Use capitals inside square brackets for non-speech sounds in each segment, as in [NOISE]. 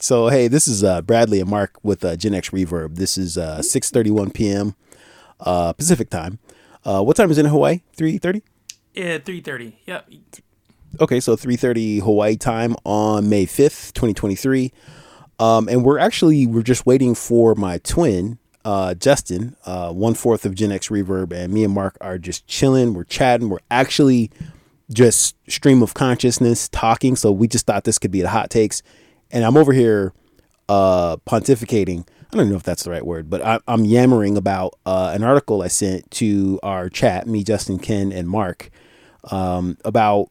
So hey, this is uh, Bradley and Mark with uh, Gen X Reverb. This is uh, 6:31 p.m. Uh, Pacific time. Uh, what time is it in Hawaii? 3:30. Yeah, three thirty. Yep. Okay, so 3:30 Hawaii time on May 5th, 2023. Um, and we're actually we're just waiting for my twin, uh, Justin, uh, one fourth of Gen X Reverb, and me and Mark are just chilling. We're chatting. We're actually just stream of consciousness talking. So we just thought this could be the hot takes and I'm over here uh, pontificating. I don't know if that's the right word, but I, am yammering about uh, an article I sent to our chat, me, Justin, Ken, and Mark, um, about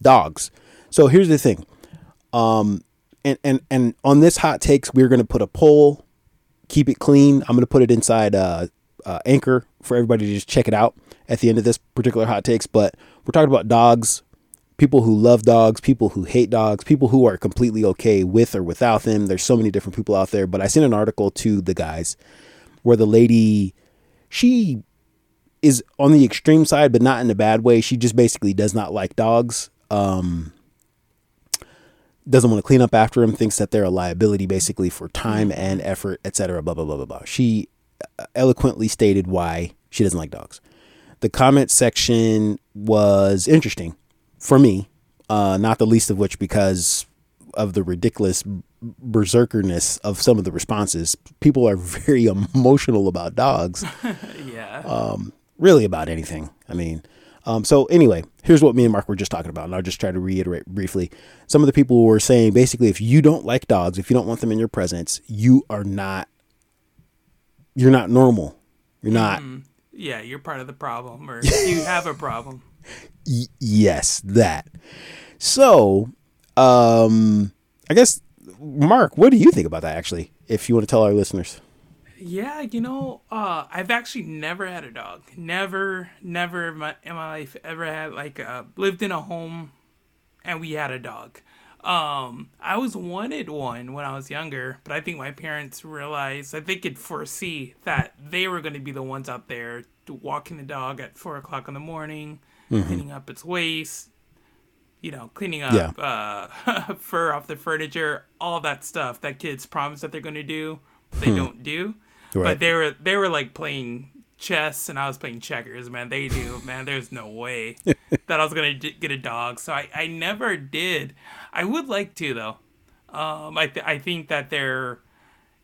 dogs. So here's the thing, um, and and and on this hot takes, we're going to put a poll. Keep it clean. I'm going to put it inside uh, uh, Anchor for everybody to just check it out at the end of this particular hot takes. But we're talking about dogs people who love dogs, people who hate dogs, people who are completely okay with or without them. There's so many different people out there. But I sent an article to the guys where the lady, she is on the extreme side, but not in a bad way. She just basically does not like dogs. Um, doesn't want to clean up after them, thinks that they're a liability basically for time and effort, etc. Blah blah blah blah blah. She eloquently stated why she doesn't like dogs. The comment section was interesting for me, uh, not the least of which because of the ridiculous berserkerness of some of the responses. People are [LAUGHS] very emotional about dogs. [LAUGHS] yeah. Um, really about anything. I mean, um, so anyway, here's what me and Mark were just talking about, and I'll just try to reiterate briefly. Some of the people were saying basically, if you don't like dogs, if you don't want them in your presence, you are not, you're not normal. You're not. Mm-hmm. Yeah, you're part of the problem, or [LAUGHS] you have a problem. Yes, that. So, um, I guess, Mark, what do you think about that? Actually, if you want to tell our listeners. Yeah, you know, uh, I've actually never had a dog. Never, never in my, in my life ever had like uh, lived in a home, and we had a dog. Um, I was wanted one when I was younger, but I think my parents realized that they could foresee that they were going to be the ones out there walking the dog at four o'clock in the morning, mm-hmm. cleaning up its waste, you know, cleaning up yeah. uh, [LAUGHS] fur off the furniture, all that stuff that kids promise that they're going to do, they hmm. don't do. Right. But they were they were like playing chess and I was playing checkers, man. They do, [LAUGHS] man. There's no way [LAUGHS] that I was gonna d- get a dog, so I, I never did. I would like to though. Um, I th- I think that they're,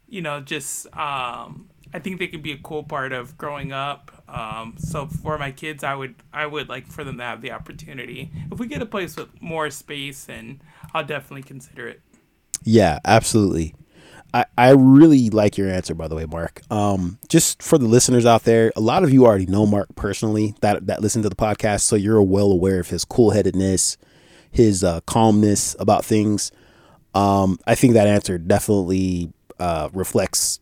you know, just um, I think they could be a cool part of growing up. Um, so for my kids, I would I would like for them to have the opportunity. If we get a place with more space, and I'll definitely consider it. Yeah, absolutely. I, I really like your answer, by the way, Mark. Um, just for the listeners out there, a lot of you already know Mark personally that that listen to the podcast, so you're well aware of his cool headedness, his uh, calmness about things. Um, I think that answer definitely uh, reflects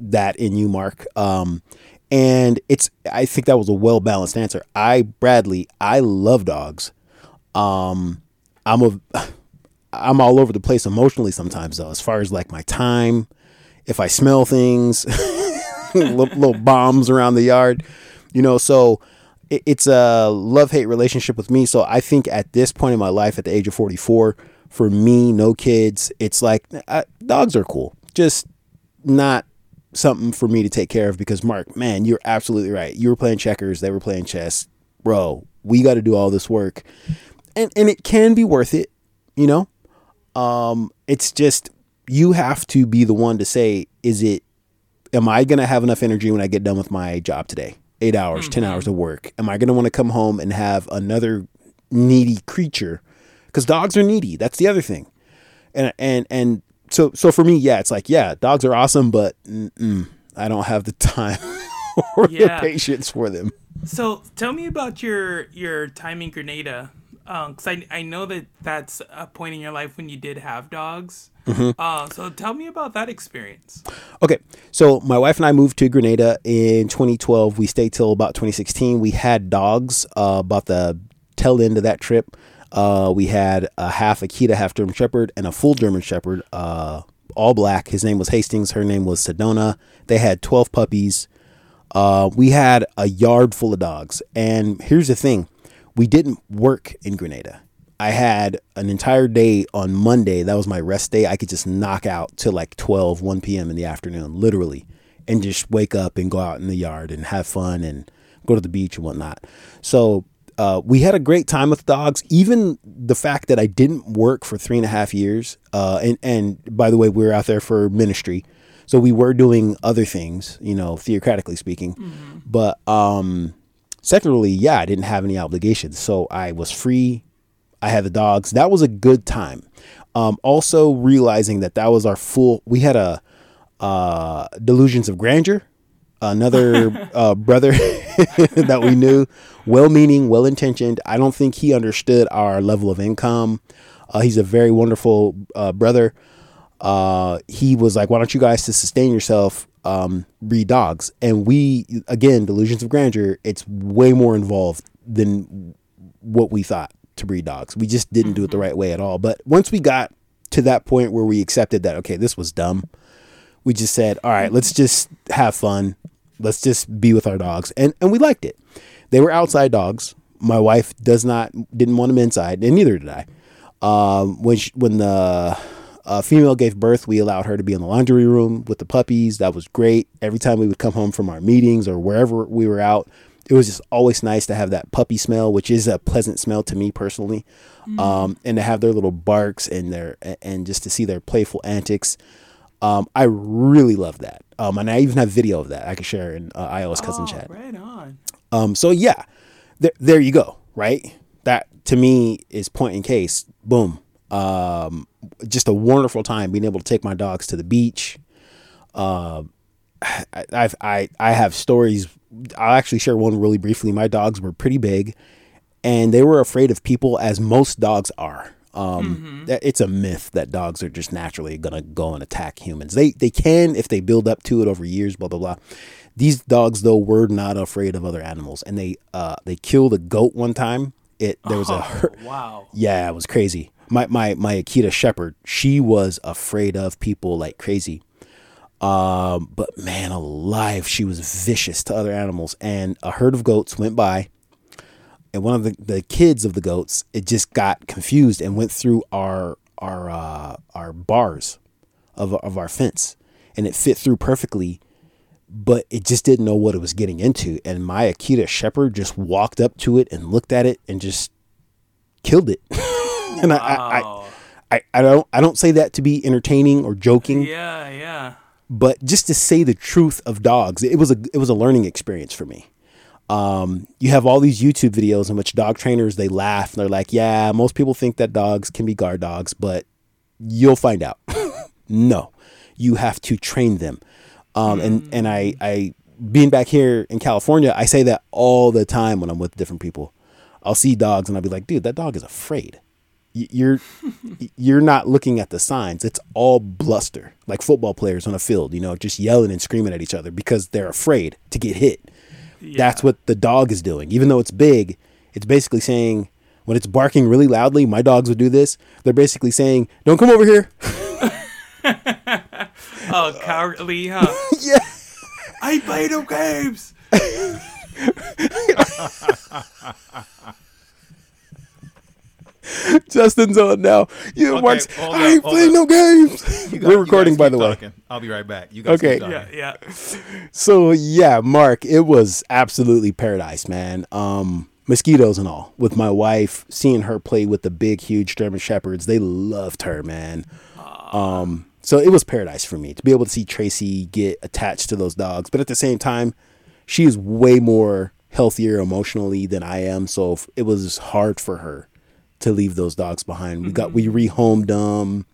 that in you, Mark. Um, and it's I think that was a well balanced answer. I Bradley, I love dogs. Um, I'm a [SIGHS] I'm all over the place emotionally sometimes though, as far as like my time, if I smell things, [LAUGHS] little, little, bombs around the yard, you know. So it, it's a love hate relationship with me. So I think at this point in my life, at the age of 44, for me, no kids, it's like I, dogs are cool, just not something for me to take care of because Mark, man, you're absolutely right. You were playing checkers, they were playing chess. Bro, we got to do all this work. And and it can be worth it, you know? Um it's just you have to be the one to say is it am I going to have enough energy when I get done with my job today? 8 hours, mm-hmm. 10 hours of work. Am I going to want to come home and have another needy creature? Cuz dogs are needy. That's the other thing. And and and so so for me, yeah, it's like yeah, dogs are awesome, but I don't have the [LAUGHS] time or yeah. the patience for them. So tell me about your your time in Grenada, because um, I I know that that's a point in your life when you did have dogs. Mm-hmm. Uh, so tell me about that experience. Okay, so my wife and I moved to Grenada in 2012. We stayed till about 2016. We had dogs uh, about the tail end of that trip. Uh, we had a half Akita, half German Shepherd, and a full German Shepherd, uh, all black. His name was Hastings. Her name was Sedona. They had 12 puppies. Uh, we had a yard full of dogs. And here's the thing we didn't work in Grenada. I had an entire day on Monday. That was my rest day. I could just knock out till like 12, 1 p.m. in the afternoon, literally, and just wake up and go out in the yard and have fun and go to the beach and whatnot. So uh, we had a great time with dogs. Even the fact that I didn't work for three and a half years, uh, and and by the way, we were out there for ministry, so we were doing other things, you know, theocratically speaking. Mm-hmm. But um, secularly, yeah, I didn't have any obligations, so I was free I had the dogs. That was a good time. Um, also realizing that that was our full. We had a uh, delusions of grandeur. Another [LAUGHS] uh, brother [LAUGHS] that we knew, well-meaning, well-intentioned. I don't think he understood our level of income. Uh, he's a very wonderful uh, brother. Uh, he was like, "Why don't you guys to sustain yourself um, breed dogs?" And we, again, delusions of grandeur. It's way more involved than what we thought to breed dogs. We just didn't do it the mm-hmm. right way at all. But once we got to that point where we accepted that, okay, this was dumb, we just said, all right, let's just have fun. Let's just be with our dogs. And, and we liked it. They were outside dogs. My wife does not, didn't want them inside, and neither did I. Um, when, she, when the uh, female gave birth, we allowed her to be in the laundry room with the puppies. That was great. Every time we would come home from our meetings or wherever we were out, it was just always nice to have that puppy smell, which is a pleasant smell to me personally, mm. um, and to have their little barks and their and just to see their playful antics. Um, I really love that, um, and I even have video of that I can share in uh, iOS cousin oh, chat. Right on. Um, so yeah, there, there you go. Right, that to me is point in case. Boom. Um, just a wonderful time being able to take my dogs to the beach. Uh, I, I've I I have stories I'll actually share one really briefly. My dogs were pretty big and they were afraid of people, as most dogs are. Um, mm-hmm. It's a myth that dogs are just naturally going to go and attack humans. They, they can if they build up to it over years, blah, blah, blah. These dogs, though, were not afraid of other animals. And they, uh, they killed a goat one time. It, there was oh, a, wow. Yeah, it was crazy. My, my, my Akita Shepherd, she was afraid of people like crazy. Um, but man alive, she was vicious to other animals. And a herd of goats went by, and one of the, the kids of the goats, it just got confused and went through our our uh, our bars of of our fence, and it fit through perfectly. But it just didn't know what it was getting into, and my Akita Shepherd just walked up to it and looked at it and just killed it. [LAUGHS] and wow. I, I, I, I don't I don't say that to be entertaining or joking. Yeah, yeah but just to say the truth of dogs, it was a it was a learning experience for me. Um, you have all these YouTube videos in which dog trainers they laugh and they're like, "Yeah, most people think that dogs can be guard dogs, but you'll find out. [LAUGHS] no, you have to train them." Um, and and I I being back here in California, I say that all the time when I'm with different people. I'll see dogs and I'll be like, "Dude, that dog is afraid." you're [LAUGHS] you're not looking at the signs. It's all bluster, like football players on a field, you know, just yelling and screaming at each other because they're afraid to get hit. Yeah. That's what the dog is doing. Even though it's big, it's basically saying when it's barking really loudly, my dogs would do this. They're basically saying, "Don't come over here." [LAUGHS] oh, cowardly, huh? [LAUGHS] yeah. I play no games. [LAUGHS] [LAUGHS] Justin's on now. You okay, Mark's, I ain't playing no games. [LAUGHS] Got, We're recording, by the talking. way. I'll be right back. You guys okay. Yeah, yeah. [LAUGHS] So yeah, Mark, it was absolutely paradise, man. Um, mosquitoes and all. With my wife, seeing her play with the big, huge German shepherds, they loved her, man. Um, so it was paradise for me to be able to see Tracy get attached to those dogs, but at the same time, she is way more healthier emotionally than I am, so it was hard for her to leave those dogs behind. We got we mm-hmm. rehomed them.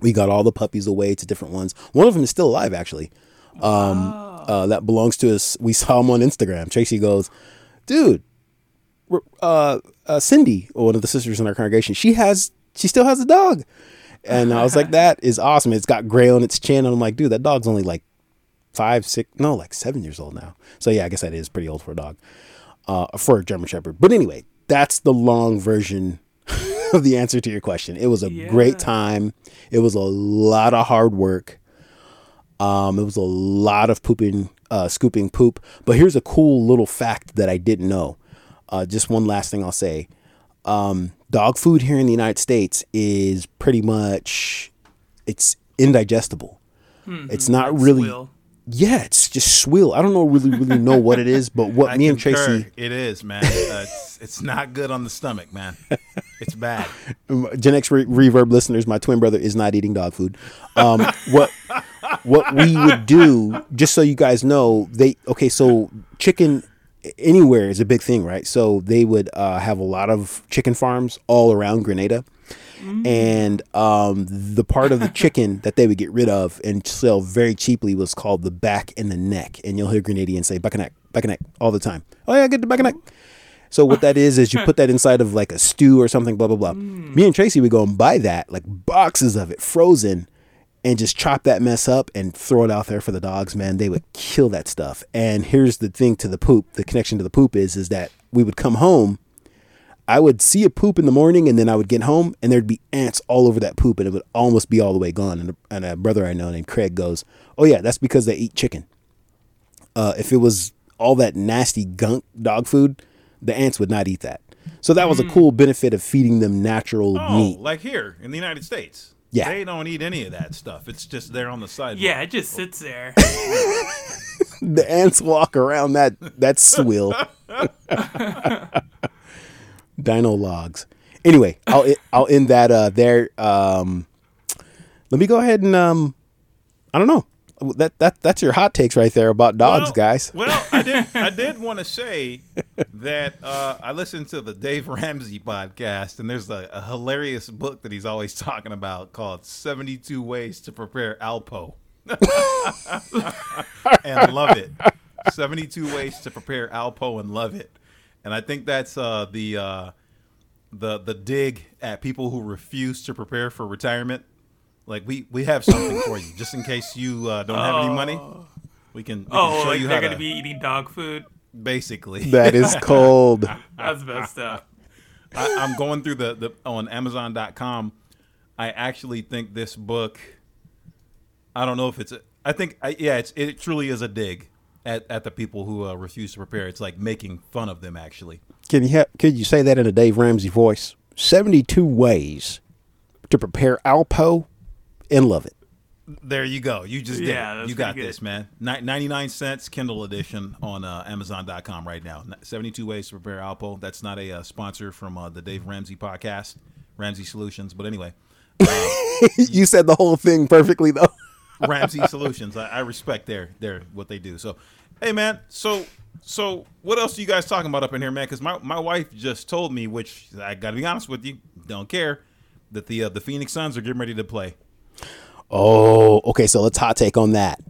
We got all the puppies away to different ones. One of them is still alive, actually. Um, wow. uh, that belongs to us. We [LAUGHS] saw him on Instagram. Tracy goes, "Dude, uh, uh, Cindy, one of the sisters in our congregation, she has, she still has a dog." And I was like, [LAUGHS] "That is awesome." It's got gray on its chin, and I'm like, "Dude, that dog's only like five, six, no, like seven years old now." So yeah, I guess that is pretty old for a dog, uh, for a German Shepherd. But anyway, that's the long version of the answer to your question. It was a yeah. great time. It was a lot of hard work. Um, it was a lot of pooping, uh, scooping poop. But here's a cool little fact that I didn't know. Uh, just one last thing I'll say. Um, dog food here in the United States is pretty much it's indigestible. It's not really. swill. Yeah, it's just swill. I don't know really really know what it is, but what I me and. Tracy It is, man. Uh, it's, it's not good on the stomach, man. It's bad. Gen X Re- Reverb listeners, my twin brother is not eating dog food. Um, what what we would do, just so you guys know, they okay. So chicken anywhere is a big thing, right? So they would uh, have a lot of chicken farms all around Grenada, and um, the part of the [LAUGHS] chicken that they would get rid of and sell very cheaply was called the back and the neck. And you'll hear Grenadians say back and neck, back and neck all the time. Oh yeah, get the back and neck. So what that is is you [LAUGHS] put that inside of like a stew or something, blah blah blah. Me and Tracy would go and buy that, like boxes of it, frozen, and just chop that mess up and throw it out there for the dogs. Man, they would kill that stuff. And here's the thing to the poop. The connection to the poop is is that we would come home. I would see a poop in the morning, and then I would get home, and there'd be ants all over that poop, and it would almost be all the way gone. And a, and a brother I know named Craig goes, "Oh yeah, that's because they eat chicken." uh, if it was all that nasty gunk dog food, the ants would not eat that. So that was a cool benefit of feeding them natural Oh, meat. like here in the United States. Yeah. They don't eat any of that stuff. It's just there on the side. Yeah, it just sits there. [LAUGHS] The ants walk around that that swill. [LAUGHS] Dino logs. Anyway, I'll I'll end that uh, there. Um, let me go ahead and um, I don't know. That that that's your hot takes right there about dogs, Well- guys. Well, I did. [LAUGHS] I did want to say that uh, I listened to the Dave Ramsey podcast, and there's a, a hilarious book that he's always talking about called "72 Ways to Prepare Alpo," [LAUGHS] and love it. 72 Ways to Prepare Alpo and love it. And I think that's uh, the uh, the the dig at people who refuse to prepare for retirement. Like we we have something for you, just in case you uh, don't have any money. We can, we can Oh, show like you they're how gonna to be eating dog food. basically. [LAUGHS] That is cold. [LAUGHS] That's messed up. I, I'm going through the, the on Amazon.com. I actually think this book. I don't know if it's. A, I think I, yeah, it's it truly is a dig at, at the people who uh, refuse to prepare. It's like making fun of them. Actually, Can you ha- could you say that in a Dave Ramsey voice? Seventy-two ways to prepare Alpo and love it. there you go. You just Yeah, did. that's. You got good. this, man. Ninety nine cents Kindle edition on uh, Amazon.com right now. Seventy two ways to prepare Alpo. That's not a uh, sponsor from uh, the Dave Ramsey podcast, Ramsey Solutions. But anyway. [LAUGHS] you said the whole thing perfectly though. Ramsey [LAUGHS] Solutions. I, I respect their their what they do. So, hey man, so so what else are you guys talking about up in here, man? Because my, my wife just told me, which I got to be honest with you, don't care, that the uh, the Phoenix Suns are getting ready to play. Oh, okay. So let's hot take on that.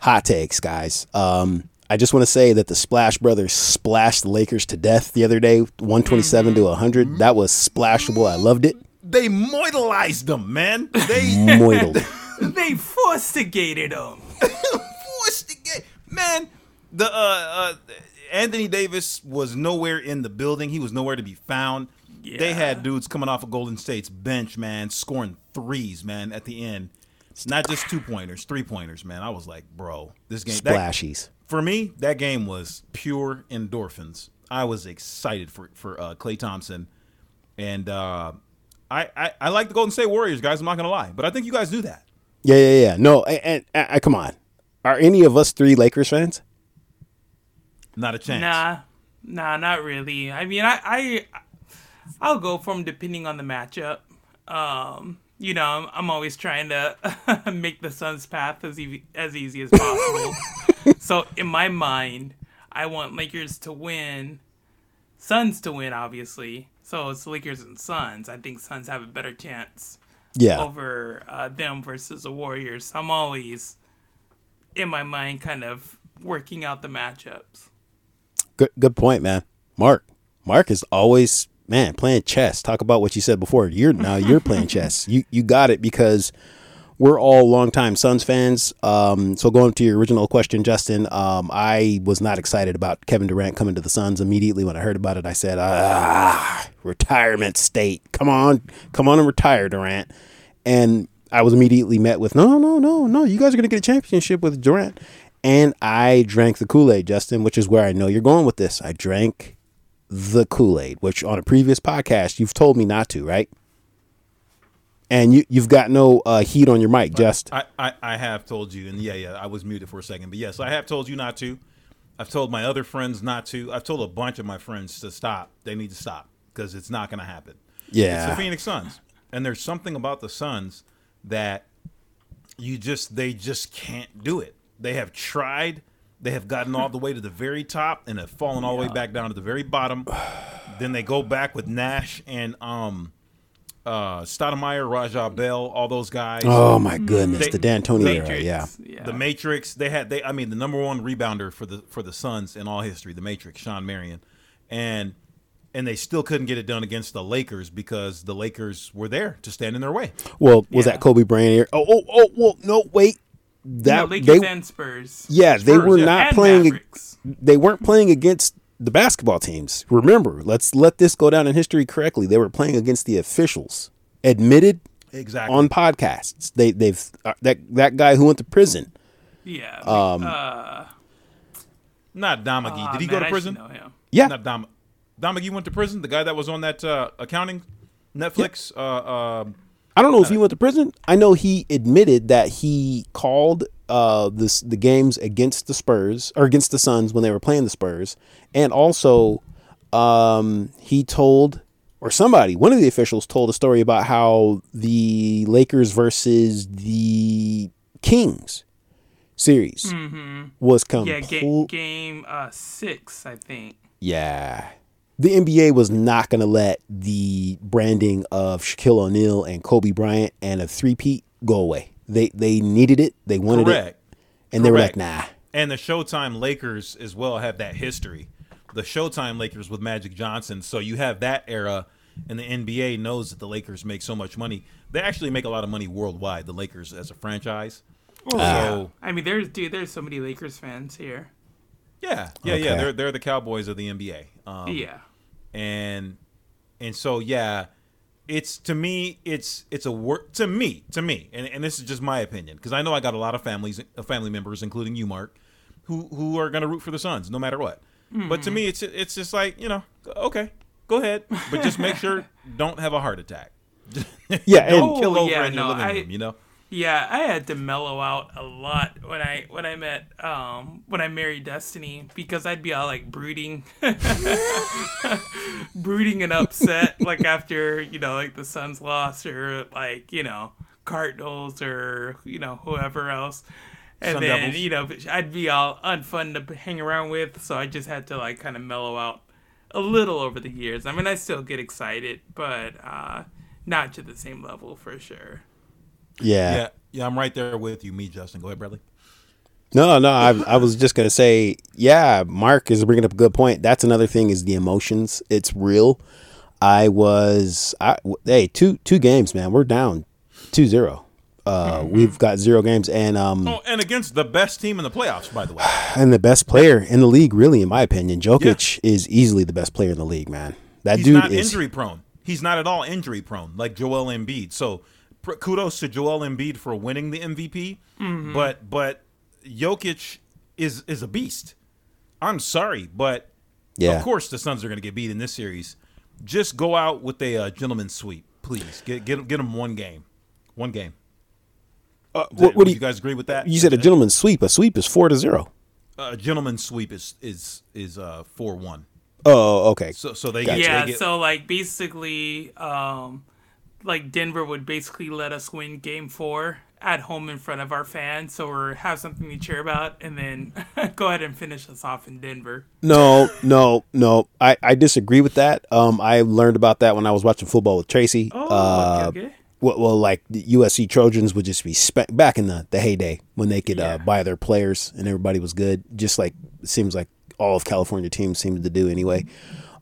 Hot takes, guys. Um, I just want to say that the Splash Brothers splashed the Lakers to death the other day, one twenty-seven to hundred. That was splashable. I loved it. They moidalized them, man. They Moidled. [LAUGHS] They fustigated him. forced to get man. The uh, uh, Anthony Davis was nowhere in the building. He was nowhere to be found. They had dudes coming off of Golden State's bench, man, scoring threes, man, at the end. It's not just two pointers, three pointers, man. I was like, bro, this game. that- Splashies. for me, that game was pure endorphins. I was excited for for uh, Klay Thompson, and uh, I, I I like the Golden State Warriors, guys. I'm not gonna lie, but I think you guys knew that. Yeah, yeah, yeah. No, and, and, and come on. Are any of us three Lakers fans? Not a chance. Nah, nah, not really. I mean, I, I, I'll go from depending on the matchup. Um, you know, I'm, I'm always trying to [LAUGHS] make the Suns' path as easy as easy as possible. [LAUGHS] so in my mind, I want Lakers to win, Suns to win, obviously. So it's Lakers and Suns. I think Suns have a better chance Yeah. over uh, them versus the Warriors. I'm always in my mind kind of working out the matchups. Good good point, man. Mark. Mark is always man playing chess. Talk about what you said before. You're now you're playing [LAUGHS] chess. You you got it because we're all longtime Suns fans. Um, so going to your original question, Justin, um, I was not excited about Kevin Durant coming to the Suns immediately when I heard about it. I said, ah, retirement state. Come on, come on and retire, Durant. And I was immediately met with, no, no, no, no. You guys are going to get a championship with Durant. And I drank the Kool Aid, Justin, which is where I know you're going with this. I drank the Kool Aid, which on a previous podcast you've told me not to, right? And you you've got no uh, heat on your mic, just I, I, I have told you, and yeah, yeah, I was muted for a second, but yes, I have told you not to. I've told my other friends not to. I've told a bunch of my friends to stop. They need to stop because it's not going to happen. Yeah. it's the Phoenix Suns, and there's something about the Suns that you just they just can't do it. They have tried. They have gotten all the way to the very top and have fallen all the way back down to the very bottom. then they go back with Nash and um uh Stoudemire, Raja Bell, all those guys. oh my goodness, They- the D'Antoni era, yeah. yeah. The Matrix, they had they I mean the number one rebounder for the for the Suns in all history, the Matrix, Shawn Marion. And and they still couldn't get it done against the Lakers because the Lakers were there to stand in their way. Well, was Yeah. that Kobe Bryant here? Oh, oh, oh, well, no, wait. no, That Lakers they and Spurs. yeah, they were yeah. not and playing. Mavericks. They weren't playing against the basketball teams. Remember, let's let this go down in history correctly. They were playing against the officials, admitted Exactly. on podcasts. They they've uh, that that guy who went to prison. Yeah. Um, uh, Not Donaghy. ah, Did he man, go to prison? should know him. Yeah, Not Dom. Donaghy went to prison. The guy that was on that uh, accounting Netflix. Uh, uh, I don't know if he went to prison. I know he admitted that he called uh this the games against the Spurs or against the Suns when they were playing the Spurs, and also um he told or somebody one of the officials told a story about how the Lakers versus the Kings series was coming. Yeah, game, game uh, six, I think. Yeah. The NBA was not going to let the branding of Shaquille O'Neal and Kobe Bryant and a three-peat go away. They they needed it. They wanted correct. it. And they were like, Correct. nah. And the Showtime Lakers as well have that history. The Showtime Lakers with Magic Johnson. So you have that era, and the NBA knows that the Lakers make so much money. They actually make a lot of money worldwide. The Lakers as a franchise. so ah. I mean, there's dude, there's so many Lakers fans here. yeah, yeah, yeah. They're they're the Cowboys of the NBA. Um, yeah. and and so yeah it's to me it's it's a work to me to me and, and this is just my opinion because i know i got a lot of families uh, family members including you mark who who are going to root for the suns no matter what. But to me it's it's just like you know okay go ahead but just make sure [LAUGHS] don't have a heart attack. [LAUGHS] Yeah, don't and kill Oh, over yeah, in your living I- room you know Yeah, I had to mellow out a lot when I when I met um when I married Destiny because I'd be all like brooding [LAUGHS] brooding and upset like after, you know, like the Suns lost or like, you know, Cardinals or, you know, whoever else. And Sun then, Devils. you know, I'd be all unfun to hang around with, so I just had to like kind of mellow out a little over the years. I mean, I still get excited, but uh not to the same level for sure. Yeah. yeah yeah i'm right there with you me justin go ahead bradley No, no, I, I was just gonna say, yeah, Mark is bringing up a good point. That's another thing is the emotions. It's real. I was, I, hey, two two games, man. We're down 2-0. Uh, We've got zero games, and um, oh and against the best team in the playoffs by the way [SIGHS] and the best player in the league, really, in my opinion, Jokic is easily the best player in the league, man. That he's dude not is. injury prone. He's not at all injury prone like Joel Embiid. So kudos to Joel Embiid for winning the MVP. But but Jokic is is a beast. I'm sorry, but Yeah. of course the Suns are going to get beat in this series. Just go out with a uh, gentleman's sweep, please. Get get get them one game, one game. Uh, what, that- what would do you, you, guys agree with that? you said a gentleman's sweep. A sweep is four to zero. a gentleman's sweep is is is uh four one. Oh, okay. So so they Gotcha. get yeah they get, so like basically um like denver would basically let us win game four at home in front of our fans so we have something to cheer about and then [LAUGHS] go ahead and finish us off in denver No, no, no. I, I disagree with that. Um, I learned about that when I was watching football with Tracy. oh uh, okay, okay. well, well, like the USC Trojans would just be spe- back in the, the heyday when they could Yeah. uh, buy their players and everybody was good. Just like it seems like all of California teams seemed to do anyway.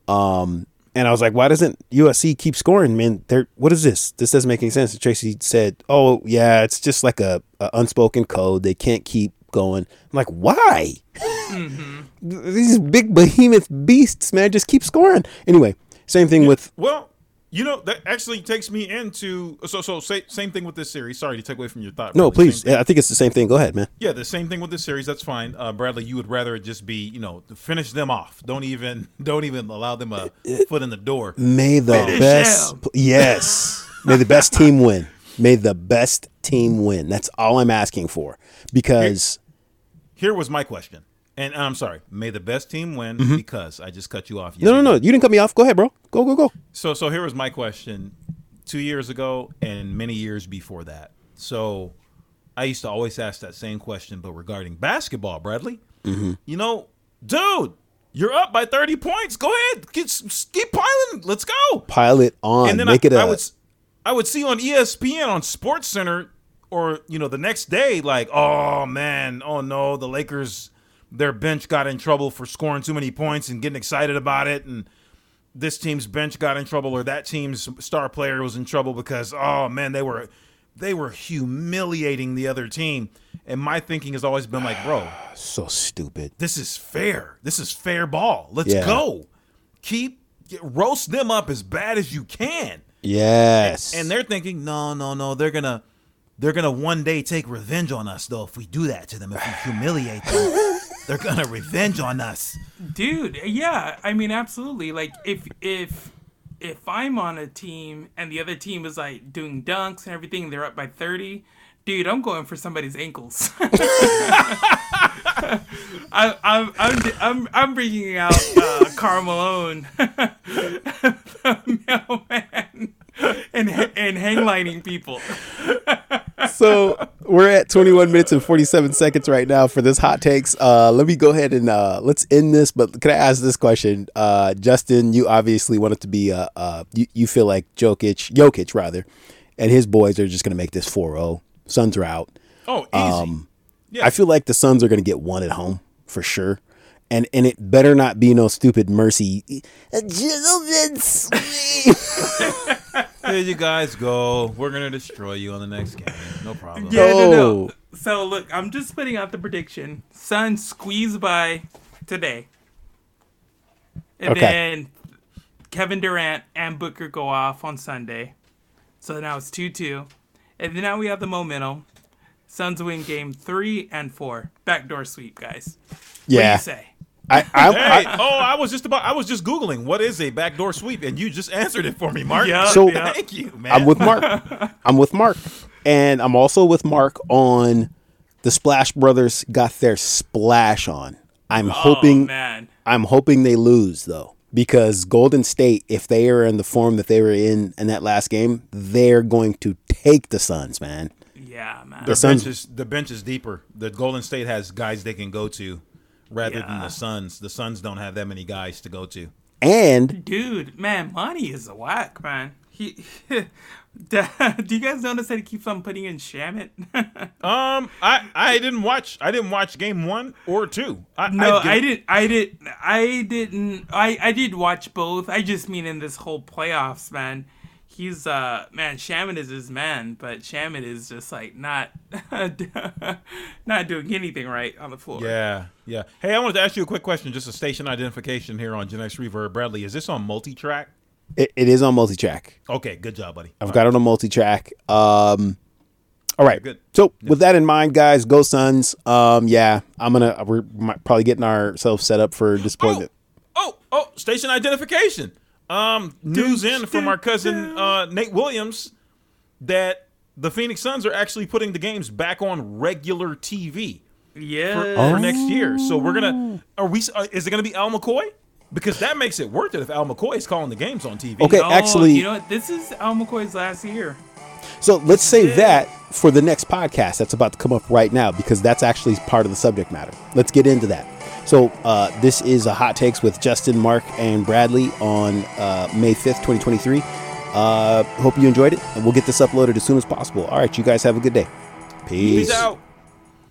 Um, and I was like, why doesn't USC keep scoring, man? They're what is this? This doesn't make any sense. And Tracy said, "Oh yeah, it's just like a, a unspoken code. They can't keep going." I'm like, why? Mm-hmm. [LAUGHS] These big behemoth beasts, man, just keep scoring. Anyway, same thing with well. You know that actually takes me into so so say, same thing with this series. Sorry to take away from your thought. No, Bradley. please. Thing. I think it's the same thing. Go ahead, man. Yeah, the same thing with this series. That's fine, uh, Bradley. You would rather just be you know finish them off. Don't even [LAUGHS] don't even allow them a foot in the door. May the Finish best. Yes. May the best team win. May the best team win. That's all I'm asking for. Because Here was my question, and I'm sorry. May the best team win because I just cut you off. Mm-hmm. no, no, no. You didn't cut me off. Go ahead, bro. Go, go, go. So so here was my question two years ago and many years before that. So I used to always ask that same question, but regarding basketball, Bradley. Mm-hmm. You know, dude, you're up by 30 points. Go ahead, keep, keep piling. Let's go. Pile it on. and then Make I, it. I would I would see on ESPN on Sports Center or you know the next day like oh man oh no the Lakers their bench got in trouble for scoring too many points and getting excited about it and this team's bench got in trouble or that team's star player was in trouble because oh man they were they were humiliating the other team and my thinking has always been like bro so stupid. this is fair. This is fair ball. Let's Yeah. go. Keep roast them up as bad as you can. Yes. And they're thinking, no, no, no. They're gonna, they're gonna one day take revenge on us, though. If we do that to them, if we humiliate them, [LAUGHS] they're gonna revenge on us. dude yeah i mean absolutely. Like if if if i'm on a team and the other team is like doing dunks and everything they're up by 30 dude i'm going for somebody's ankles. [LAUGHS] I, I'm, I'm i'm i'm bringing out uh Malone. [LAUGHS] Mailman and and hang lining people [LAUGHS] so we're at 21 minutes and 47 seconds right now for this hot takes. Uh, let me go ahead and uh, let's end this. But can I ask this question, uh, Justin? You obviously want it to be. Uh, uh, you, you feel like Jokic, Jokic rather, and his boys are just going to make this 4-0. Suns are out. Oh, easy. Yeah. I feel like the Suns are going to get one at home for sure. And, and it better not be no stupid mercy. [LAUGHS] [LAUGHS] A gentleman's sweep. Here you guys go. We're gonna destroy you on the next game. No problem. Yeah, no, no. So look, I'm just putting out the prediction. Suns squeeze by today, and Okay. then Kevin Durant and Booker go off on Sunday. So now it's two two, and then now we have the momentum. Suns win game three and four. Backdoor sweep, guys. What do Yeah. you say? I, [LAUGHS] I, Hey, I, oh, I was just about. I was just googling what is a backdoor sweep, and you just answered it for me, Mark. Yeah, So- yeah. thank you, man. I'm with Mark. [LAUGHS] I'm with Mark. And I'm also with Mark on the Splash Brothers got their splash on. I'm Oh hoping man, I'm hoping they lose though. Because Golden State, if they are in the form that they were in in that last game, they're going to take the Suns, man. yeah, man. the Suns- bench is the bench is deeper. The Golden State has guys they can go to, rather than the Suns. The Suns don't have that many guys to go to. And Dude, man, money is a whack, man. He, [LAUGHS] do you guys notice that he keeps on putting in Shamet? [LAUGHS] Um, I I didn't watch. I didn't watch game one or two. I, no, I'd give- I didn't. I did. I didn't. I I did watch both. I just mean in this whole playoffs, man. He's uh man, shaman is his man, but shaman is just like not [LAUGHS] not doing anything right on the floor. Yeah, yeah. Hey, I wanted to ask you a quick question. Just a station identification here on Gen X Reverb. Bradley, is this on multi-track? it, it is on multi-track. Okay, good job, buddy. I've got it on multi-track. Um, all right. Good. So with that in mind, guys, go Suns. Um, yeah, I'm gonna we're probably getting ourselves set up for disappointment. Oh, oh, station identification. Um, news in from our cousin uh, Nate Williams that the Phoenix Suns are actually putting the games back on regular TV Yeah. for, for next year. So we're gonna are we? Uh, is it gonna be Al McCoy? Because that makes it worth it if Al McCoy is calling the games on TV. Okay. Oh, actually- you know what? This is Al McCoy's last year. So let's save Yeah. that for the next podcast that's about to come up right now because that's actually part of the subject matter. Let's get into that. So uh, this is a hot takes with Justin, Mark, and Bradley on uh, May fifth, twenty twenty three. Uh, hope you enjoyed it, and we'll get this uploaded as soon as possible. All right, you guys have a good day. Peace. Peace out.